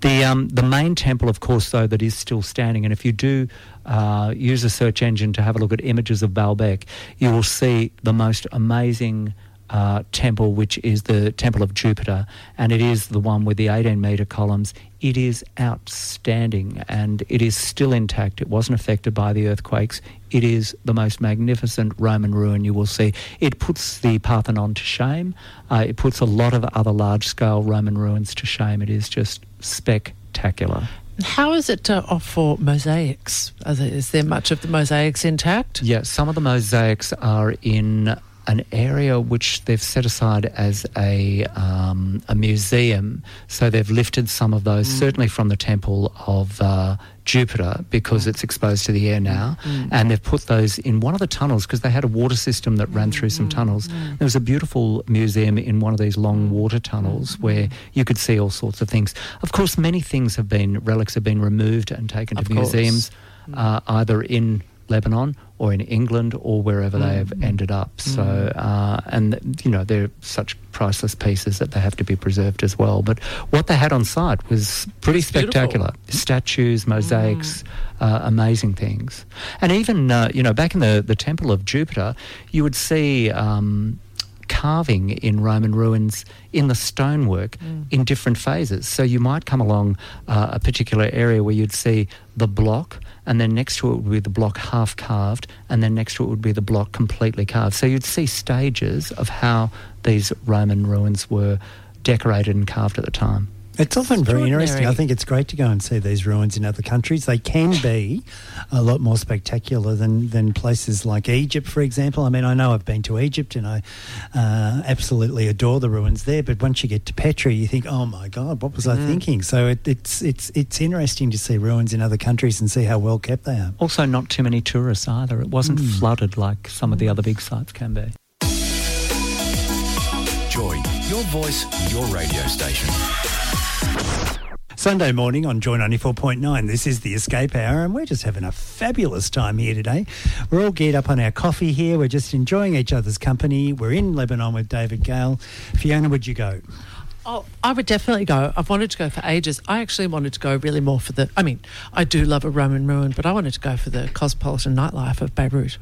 The, um, the main temple, of course, though, that is still standing, and if you do uh, use a search engine to have a look at images of Baalbek, you will see the most amazing uh, temple, which is the Temple of Jupiter, and it is the one with the 18 metre columns. It is outstanding and it is still intact. It wasn't affected by the earthquakes. It is the most magnificent Roman ruin you will see. It puts the Parthenon to shame. Uh, it puts a lot of other large scale Roman ruins to shame. It is just spectacular. How is it uh, off for mosaics? Is there much of the mosaics intact? Yeah, some of the mosaics are in an area which they've set aside as a um, a museum. So they've lifted some of those, mm. certainly from the temple of uh, Jupiter, because mm. it's exposed to the air now, mm. and they've put those in one of the tunnels because they had a water system that ran through some tunnels. There was a beautiful museum in one of these long water tunnels where you could see all sorts of things. Of course, many things have been relics have been removed and taken Of to course. museums, uh, either in Lebanon or in England or wherever they have Mm. ended up. So, uh, and you know, they're such priceless pieces that they have to be preserved as well. But what they had on site was pretty It's beautiful. spectacular: statues, mosaics, Mm. uh, amazing things. And even uh, you know, back in the the Temple of Jupiter, you would see. Um, carving in Roman ruins in the stonework Mm. in different phases. So you might come along uh, a particular area where you'd see the block, and then next to it would be the block half carved, and then next to it would be the block completely carved. So you'd see stages of how these Roman ruins were decorated and carved at the time. It's often very interesting. I think it's great to go and see these ruins in other countries. They can be a lot more spectacular than, than places like Egypt, for example. I mean, I know I've been to Egypt and I uh, absolutely adore the ruins there. But once you get to Petra, you think, "Oh my God, what was I thinking?" So it, it's it's it's interesting to see ruins in other countries and see how well kept they are. Also, not too many tourists either. It wasn't flooded like some of the other big sites can be. Joy, your voice, your radio station. Sunday morning on Joy 94.9. This is the Escape Hour, and we're just having a fabulous time here today. We're all geared up on our coffee here. We're just enjoying each other's company. We're in Lebanon with David Gale. Fiona, would you go? Oh, I would definitely go. I've wanted to go for ages. I actually wanted to go really more for the. I mean, I do love a Roman ruin, but I wanted to go for the cosmopolitan nightlife of Beirut.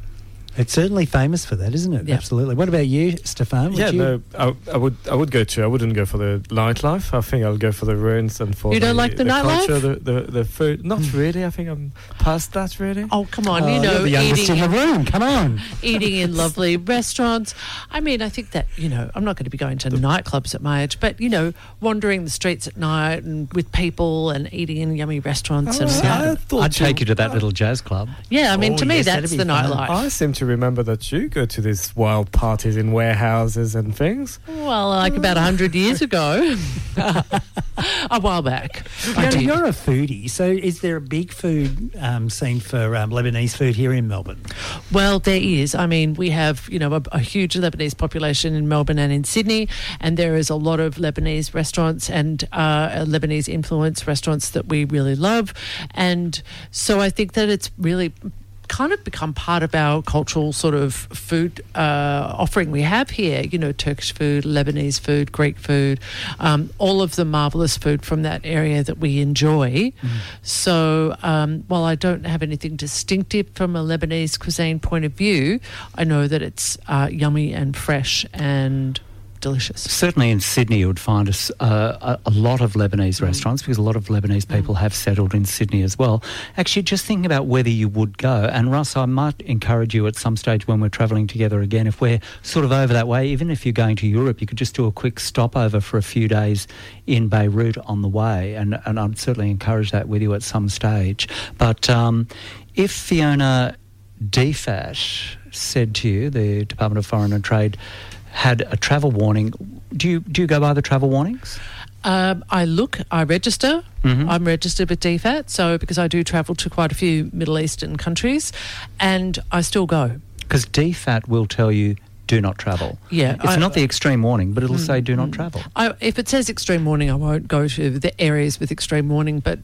It's certainly famous for that, isn't it? Yeah. Absolutely. What about you, Stephane? Would yeah, you? no, I, I would I would go to. I wouldn't go for the nightlife. I think I'll go for the ruins and for You don't like the nightlife? culture, the, the the food. Not hmm. really. I think I'm past that. Really. Oh, come on, Oh, you know, you're the youngest eating in the room. Come on. eating in lovely restaurants. I mean, I think that, you know, I'm not going to be going to nightclubs at my age, but, you know, wandering the streets at night and with people and eating in yummy restaurants. Oh, and Oh, I thought I'd take you to that little jazz club. Yeah, I mean, Oh, to me, yes, that's the fun. nightlife. I seem to remember that you go to these wild parties in warehouses and things. Well, like about 100 years ago, a while back. I Fiona, did. you're a foodie, so is there a big food um, scene for um, Lebanese food here in Melbourne? Well, there is. I mean, we have, you know, a, a huge Lebanese population in Melbourne and in Sydney, and there is a lot of Lebanese restaurants and uh, Lebanese influence restaurants that we really love. And so I think that it's really kind of become part of our cultural sort of food uh, offering we have here. You know, Turkish food, Lebanese food, Greek food, um, all of the marvelous food from that area that we enjoy. So um, while I don't have anything distinctive from a Lebanese cuisine point of view, I know that it's uh, yummy and fresh and delicious. Certainly in Sydney, you would find a, uh, a, lot of Lebanese restaurants because a lot of Lebanese people have settled in Sydney as well. Actually, just thinking about whether you would go, and Russ, I might encourage you at some stage when we're travelling together again, if we're sort of over that way, even if you're going to Europe, you could just do a quick stopover for a few days in Beirut on the way, and, and I'd certainly encourage that with you at some stage. But um, if Fiona DFAT said to you, the Department of Foreign and Trade, had a travel warning. Do you do you go by the travel warnings? Um, I look, I register. Mhm. I'm registered with DFAT, so because I do travel to quite a few Middle Eastern countries, and I still go. Because DFAT will tell you do not travel. Yeah, it's I- Mm, not the extreme warning, but it'll say do not travel. I, if it says extreme warning, I won't go to the areas with extreme warning. But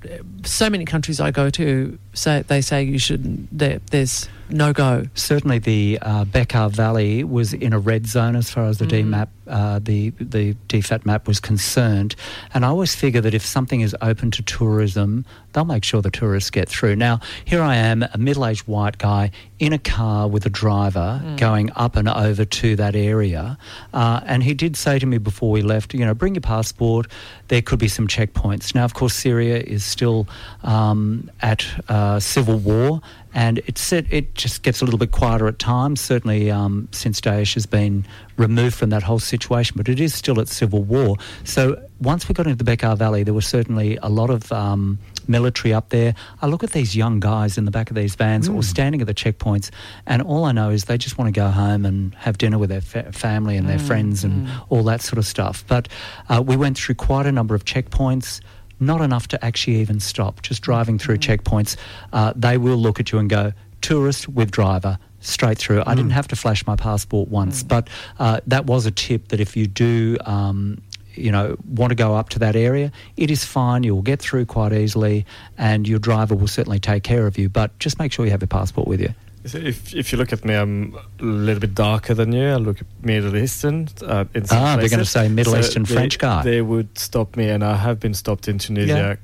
so many countries I go to say they say you shouldn't. There, there's no go. Certainly, the uh, Bekaa Valley was in a red zone as far as the DMAP, uh, the the DFAT map was concerned. And I always figure that if something is open to tourism, they'll make sure the tourists get through. Now, here I am, a middle-aged white guy in a car with a driver going up and over to that area, uh, and he did say to me before we left, you know, bring your passport. There could be some checkpoints. Now, of course, Syria is still um, at uh, civil war and it's it, it just gets a little bit quieter at times. Certainly, um, since Daesh has been removed from that whole situation, but it is still at civil war. So once we got into the Bekaa Valley, there was certainly a lot of um, military up there. I look at these young guys in the back of these vans or standing at the checkpoints, and all I know is they just want to go home and have dinner with their fa- family and their friends and all that sort of stuff. But uh, we went through quite a number of checkpoints. Not enough to actually even stop. Just driving through checkpoints, uh, they will look at you and go, "Tourist with driver." Straight through. I didn't have to flash my passport once, but uh, that was a tip that if you do um, you know, want to go up to that area, it is fine. You'll get through quite easily, and your driver will certainly take care of you. But just make sure you have your passport with you. So If if you look at me, I'm a little bit darker than you. I look Middle Eastern. Uh, Ah, they're gonna say Middle Eastern they, French guy. They would stop me, and I have been stopped in Tunisia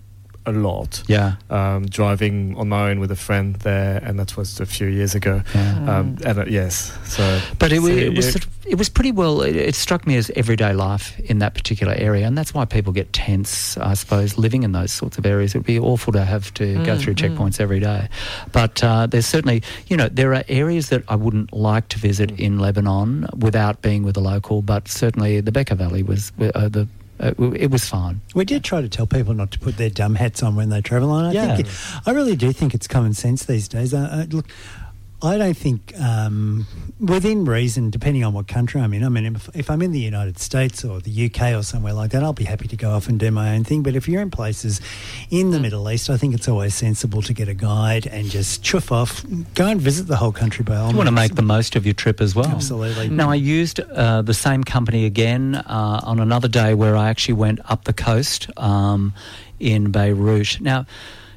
a lot. Yeah. Um, driving on my own with a friend there, and that was a few years ago. Yeah. Um, and uh, yes, so But it, so it was sort of, it was pretty well. It, it struck me as everyday life in that particular area, and that's why people get tense. I suppose living in those sorts of areas, it would be awful to have to go through checkpoints every day. But uh, there's certainly, you know, there are areas that I wouldn't like to visit in Lebanon without being with a local. But certainly, the Bekaa Valley was uh, the. Uh, it was fine. We did try to tell people not to put their dumb hats on when they travel, and I Yeah. think I really do think it's common sense these days. I, I, look, I don't think um, within reason, depending on what country I'm in. I mean, if, if I'm in the United States or the UK or somewhere like that, I'll be happy to go off and do my own thing. But if you're in places in the Middle East, I think it's always sensible to get a guide and just chuff off, go and visit the whole country by all You want to make the most of your trip as well. Absolutely. Now, I used uh, the same company again uh, on another day where I actually went up the coast um, in Beirut. Now,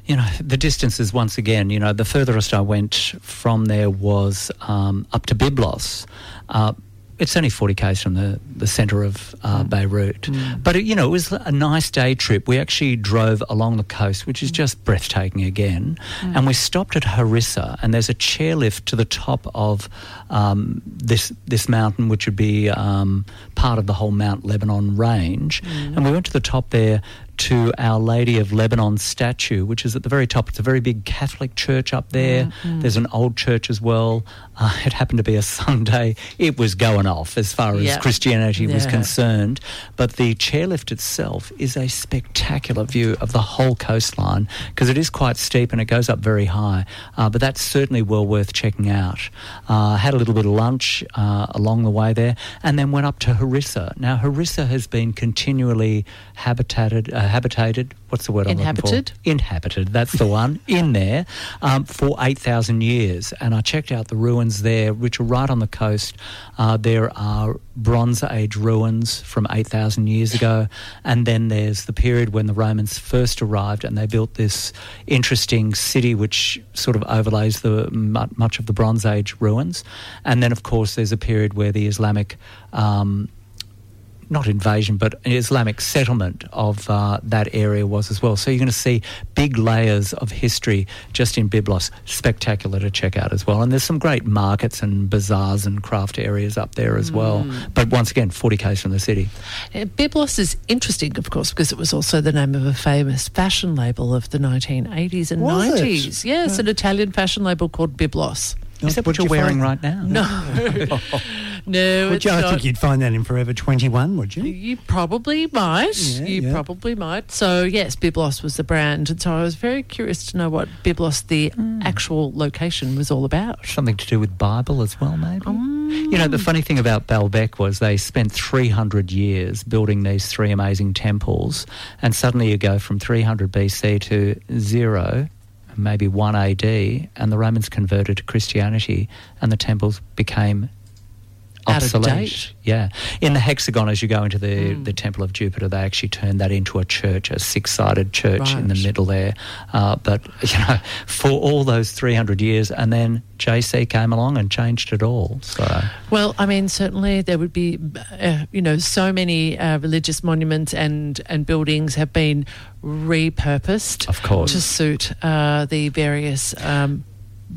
you know, the distances, once again, you know, the furthest I went from there was um, up to Byblos. Uh, it's only 40 k's from the, the centre of uh, Beirut. But, it, you know, it was a nice day trip. We actually drove along the coast, which is just breathtaking again. And we stopped at Harissa, and there's a chairlift to the top of um, this, this mountain, which would be um, part of the whole Mount Lebanon range. And we went to the top there to Our Lady of Lebanon statue, which is at the very top. It's a very big Catholic church up there. Mm-hmm. There's an old church as well. Uh, it happened to be a Sunday. It was going off as far as Yeah. Christianity was concerned. But the chairlift itself is a spectacular view of the whole coastline because it is quite steep and it goes up very high. Uh, but that's certainly well worth checking out. Uh, had a little bit of lunch uh, along the way there and then went up to Harissa. Now, Harissa has been continually habitated, uh, habitated, what's the word I'm looking for? Inhabited? Inhabited, that's the one, in there um, for 8,000 years. And I checked out the ruins there, which are right on the coast. Uh, there are Bronze Age ruins from 8,000 years ago. And then there's the period when the Romans first arrived and they built this interesting city which sort of overlays the much of the Bronze Age ruins. And then, of course, there's a period where the Islamic um, not invasion, but an Islamic settlement of uh, that area was as well. So you're going to see big layers of history just in Byblos. Spectacular to check out as well. And there's some great markets and bazaars and craft areas up there as well. But once again, 40 k's from the city. Uh, Byblos is interesting, of course, because it was also the name of a famous fashion label of the 1980s and Was it? 90s. Yes, an Italian fashion label called Byblos. Is that what Would you're you wearing find- right now? No, no, Would it's you, I not. think you'd find that in Forever 21, would you? You probably might. Yeah, you yeah. probably might. So yes, Byblos was the brand, and so I was very curious to know what Byblos, the Hmm. actual location, was all about. Something to do with Bible as well, maybe. You know, the funny thing about Baalbek was they spent 300 years building these three amazing temples, and suddenly you go from 300 BC to zero, maybe 1 AD, and the Romans converted to Christianity, and the temples became Out of obsolete. date. Yeah. In the hexagon, as you go into the, the Temple of Jupiter, they actually turned that into a church, a six sided church in the middle there. Uh, but, you know, for all those 300 years, and then JC came along and changed it all. So, Well, I mean, certainly there would be, uh, you know, so many uh, religious monuments and, and buildings have been repurposed, Of course. to suit uh, the various um,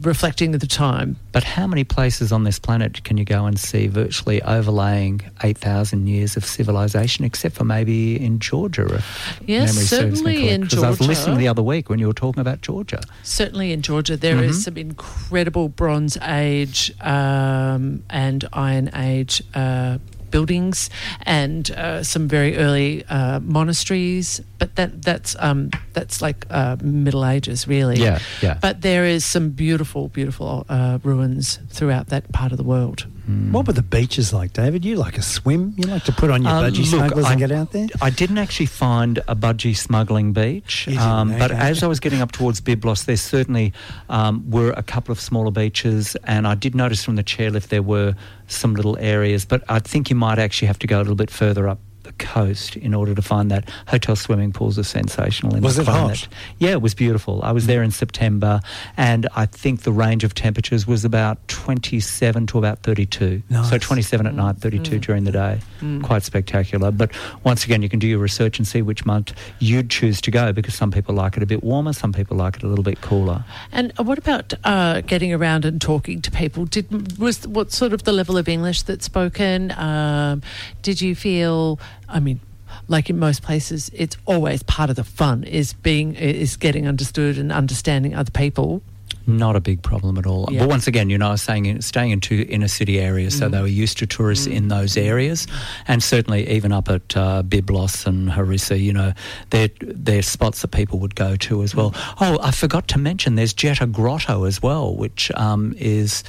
reflecting of the time. but how many places on this planet can you go and see virtually overlaying 8,000 years of civilization, except for maybe in Georgia? Yes, certainly in 'Cause I was listening the other week when you were talking about Georgia. Certainly in Georgia, there is Mhm. some incredible Bronze Age um, and Iron Age uh, buildings and uh, some very early uh, monasteries but that that's um, that's like uh, Middle Ages, really. Yeah, yeah. But there is some beautiful, beautiful uh, ruins throughout that part of the world. What were the beaches like, David? You like a swim? You like to put on your Uh, budgie look, smugglers I- and get out there? I didn't actually find a budgie smuggling beach, um, but okay. as I was getting up towards Byblos, there certainly um, were a couple of smaller beaches, and I did notice from the chairlift there were some little areas, but I think you might actually have to go a little bit further up coast in order to find that. Hotel swimming pools are sensational in Was the it hot? climate. Yeah, it was beautiful. I was there in September, and I think the range of temperatures was about 27 to about 32. So 27 at night, 32 during the day. Quite spectacular. But once again, you can do your research and see which month you'd choose to go because some people like it a bit warmer, some people like it a little bit cooler. And what about uh, getting around and talking to people? Did was what sort of the level of English that's spoken? Um, did you feel? I mean, like in most places, it's always part of the fun is being is getting understood and understanding other people. Not a big problem at all. Yeah. But once again, you know, I was saying in, staying in two inner city areas, so they were used to tourists in those areas, and certainly even up at uh, Byblos and Harissa, you know, they're, they're spots that people would go to as well. Oh, I forgot to mention there's Jeita Grotto as well, which um, is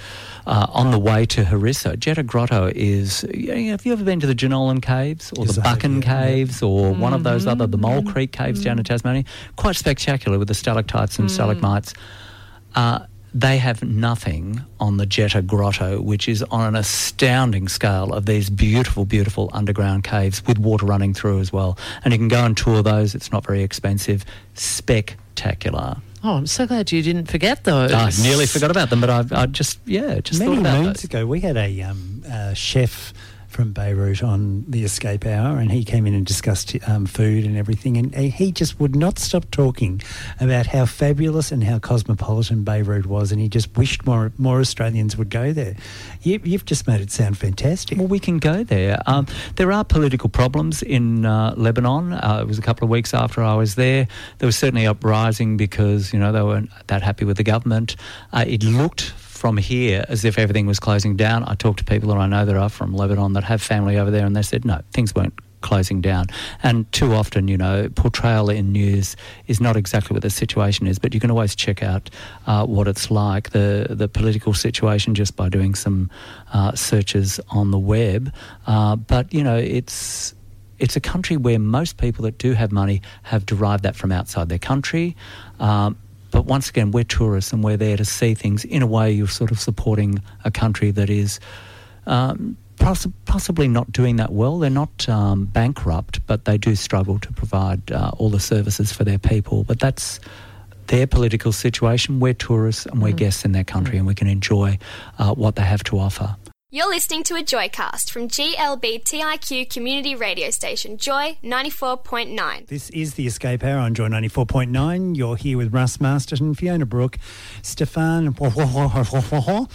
uh, on the way to Harissa. Jeita Grotto is, you know, have you ever been to the Jenolan Caves or Yes, the Buchan. Caves or one of those other, the Mole Creek Caves down in Tasmania? Quite spectacular with the stalactites and stalagmites. Uh, they have nothing on the Jeita Grotto, which is on an astounding scale of these beautiful, beautiful underground caves with water running through as well. And you can go and tour those. It's not very expensive. Spectacular. Oh, I'm so glad you didn't forget those. I nearly forgot about them, but I, I just, yeah, just Many thought about moons those. ago, we had a um, uh, chef from Beirut on the Escape Hour, and he came in and discussed um, food and everything, and he- he just would not stop talking about how fabulous and how cosmopolitan Beirut was, and he just wished more more Australians would go there. You, you've just made it sound fantastic. Well, we can go there. Um, there are political problems in uh, Lebanon. Uh, it was a couple of weeks after I was there. There was certainly uprising because you know they weren't that happy with the government. Uh, it looked from here as if everything was closing down. I talked to people that I know that are from Lebanon that have family over there, and they said no, things weren't closing down. And too often, you know, portrayal in news is not exactly what the situation is, but you can always check out uh, what it's like, the, the political situation, just by doing some uh, searches on the web. Uh, but, you know, it's. It's a country where most people that do have money have derived that from outside their country. Um, but once again, we're tourists and we're there to see things. In a way, you're sort of supporting a country that is um, poss- possibly not doing that well. They're not um, bankrupt, but they do struggle to provide uh, all the services for their people. But that's their political situation. We're tourists and we're guests in their country, and we can enjoy uh, what they have to offer. You're listening to a Joycast from GLBTIQ community radio station Joy 94.9. This is the Escape Hour on Joy 94.9. You're here with Russ Masterton, Fiona Brooke, Stephane,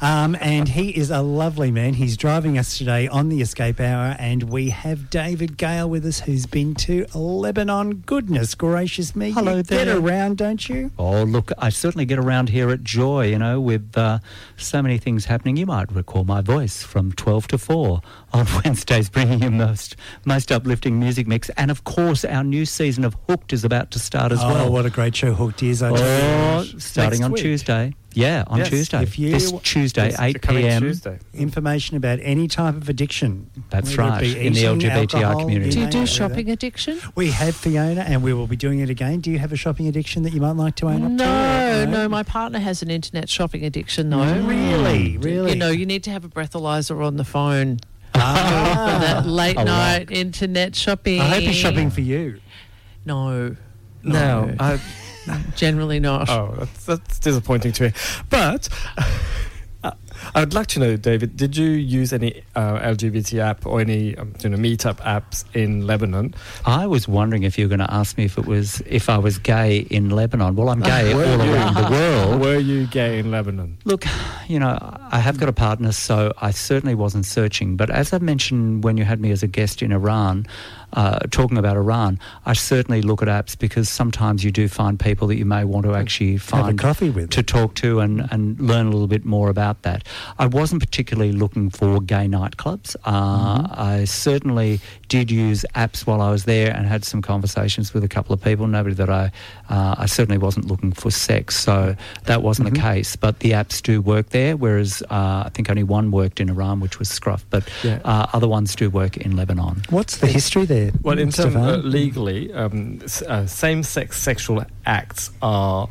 um, and he is a lovely man. He's driving us today on the Escape Hour, and we have David Gale with us, who's been to Lebanon. Goodness gracious me. Hello you there. Get around, don't you? Oh, look, I certainly get around here at Joy, you know, with uh, so many things happening. You might recall my voice from 12 to 4 on Wednesdays, bringing you most, most uplifting music mix. And of course, our new season of Hooked is about to start as oh, well. Oh, what a great show Hooked is. I Oh, starting Next on week. Tuesday. Yeah, on Yes, Tuesday. if you- this Tuesday, It's 8 p.m. Tuesday. Information about any type of addiction. That's right, be in the LGBTI alcohol, community. do you do it, shopping addiction? We have Fiona, and we will be doing it again. Do you have a shopping addiction that you might like to own up No, to? no, my partner has an internet shopping addiction though. Really? Really? You know, you need to have a breathalyzer on the phone. Ah. That late A lot. night internet shopping. I hope he's shopping for you. No, Now, No. I, generally not. oh, that's, that's disappointing to me. But uh, I would like to know, David, did you use any uh, LGBT app or any um, you know meetup apps in Lebanon? I was wondering if you were going to ask me if it was if I was gay in Lebanon. Well, I'm gay Were all you? around the world. Were you gay in Lebanon? Look, you know, I have got a partner, so I certainly wasn't searching. But as I mentioned when you had me as a guest in Iran, uh, talking about Iran, I certainly look at apps because sometimes you do find people that you may want to actually find Have a coffee with. to talk to and, and learn a little bit more about that. I wasn't particularly looking for gay nightclubs. Uh, Mm-hmm. I certainly did use apps while I was there and had some conversations with a couple of people. Nobody that I, uh, I certainly wasn't looking for sex, so that wasn't Mm-hmm. the case. But the apps do work there, whereas uh, I think only one worked in Iran, which was Scruff, but Yeah. uh, other ones do work in Lebanon. What's the history there? Well, in terms Stephane? uh, legally, um, uh, same-sex sexual acts are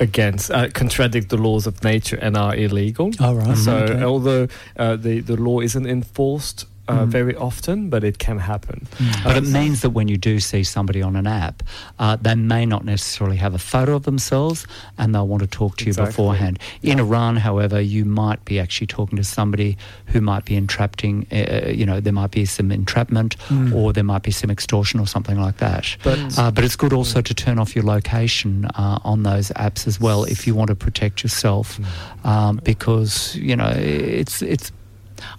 against uh, contradict the laws of nature and are illegal. Oh, right. So Okay. although uh, the the law isn't enforced uh, very often, but it can happen. But it means that when you do see somebody on an app, uh, they may not necessarily have a photo of themselves and they'll want to talk to you Exactly. beforehand. In Iran, however, you might be actually talking to somebody who might be entrapping, uh, you know, there might be some entrapment or there might be some extortion or something like that. But- uh, but it's good also to turn off your location uh, on those apps as well if you want to protect yourself um, because, you know, it's, it's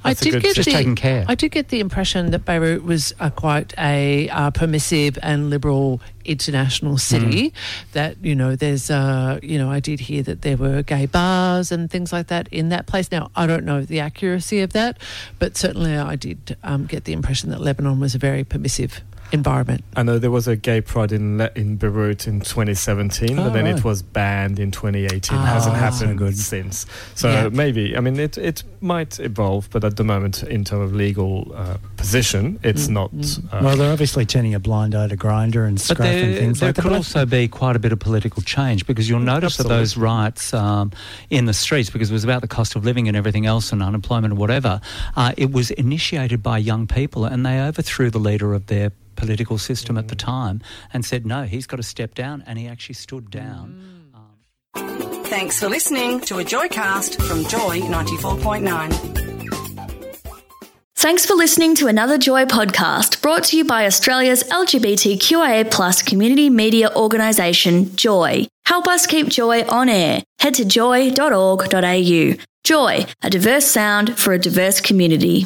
I did good get Just the, taking care. I did get the impression that Beirut was uh, quite a uh, permissive and liberal international city. That you know, there's uh, you know, I did hear that there were gay bars and things like that in that place. Now I don't know the accuracy of that, but certainly I did um, get the impression that Lebanon was a very permissive environment. I know there was a gay pride in Le- in Beirut in 2017, but Oh, then right. it was banned in 2018. Ah, hasn't that's so happened good. since. So Yeah. maybe I mean it it might evolve, but at the moment, in terms of legal uh, position, it's Mm, not. Uh, well, they're obviously turning a blind eye to Grindr and But scruff and things there like that. There could also be quite a bit of political change because you'll notice that those Absolutely. riots um, in the streets, because it was about the cost of living and everything else and unemployment and whatever, uh, it was initiated by young people and they overthrew the leader of their political system at the time and said, no, he's got to step down. And he actually stood down. Mm. Thanks for listening to a Joycast from Joy 94.9. Thanks for listening to another Joy podcast brought to you by Australia's LGBTQIA plus community media organisation, Joy. Help us keep Joy on air. Head to joy.org.au. Joy, a diverse sound for a diverse community.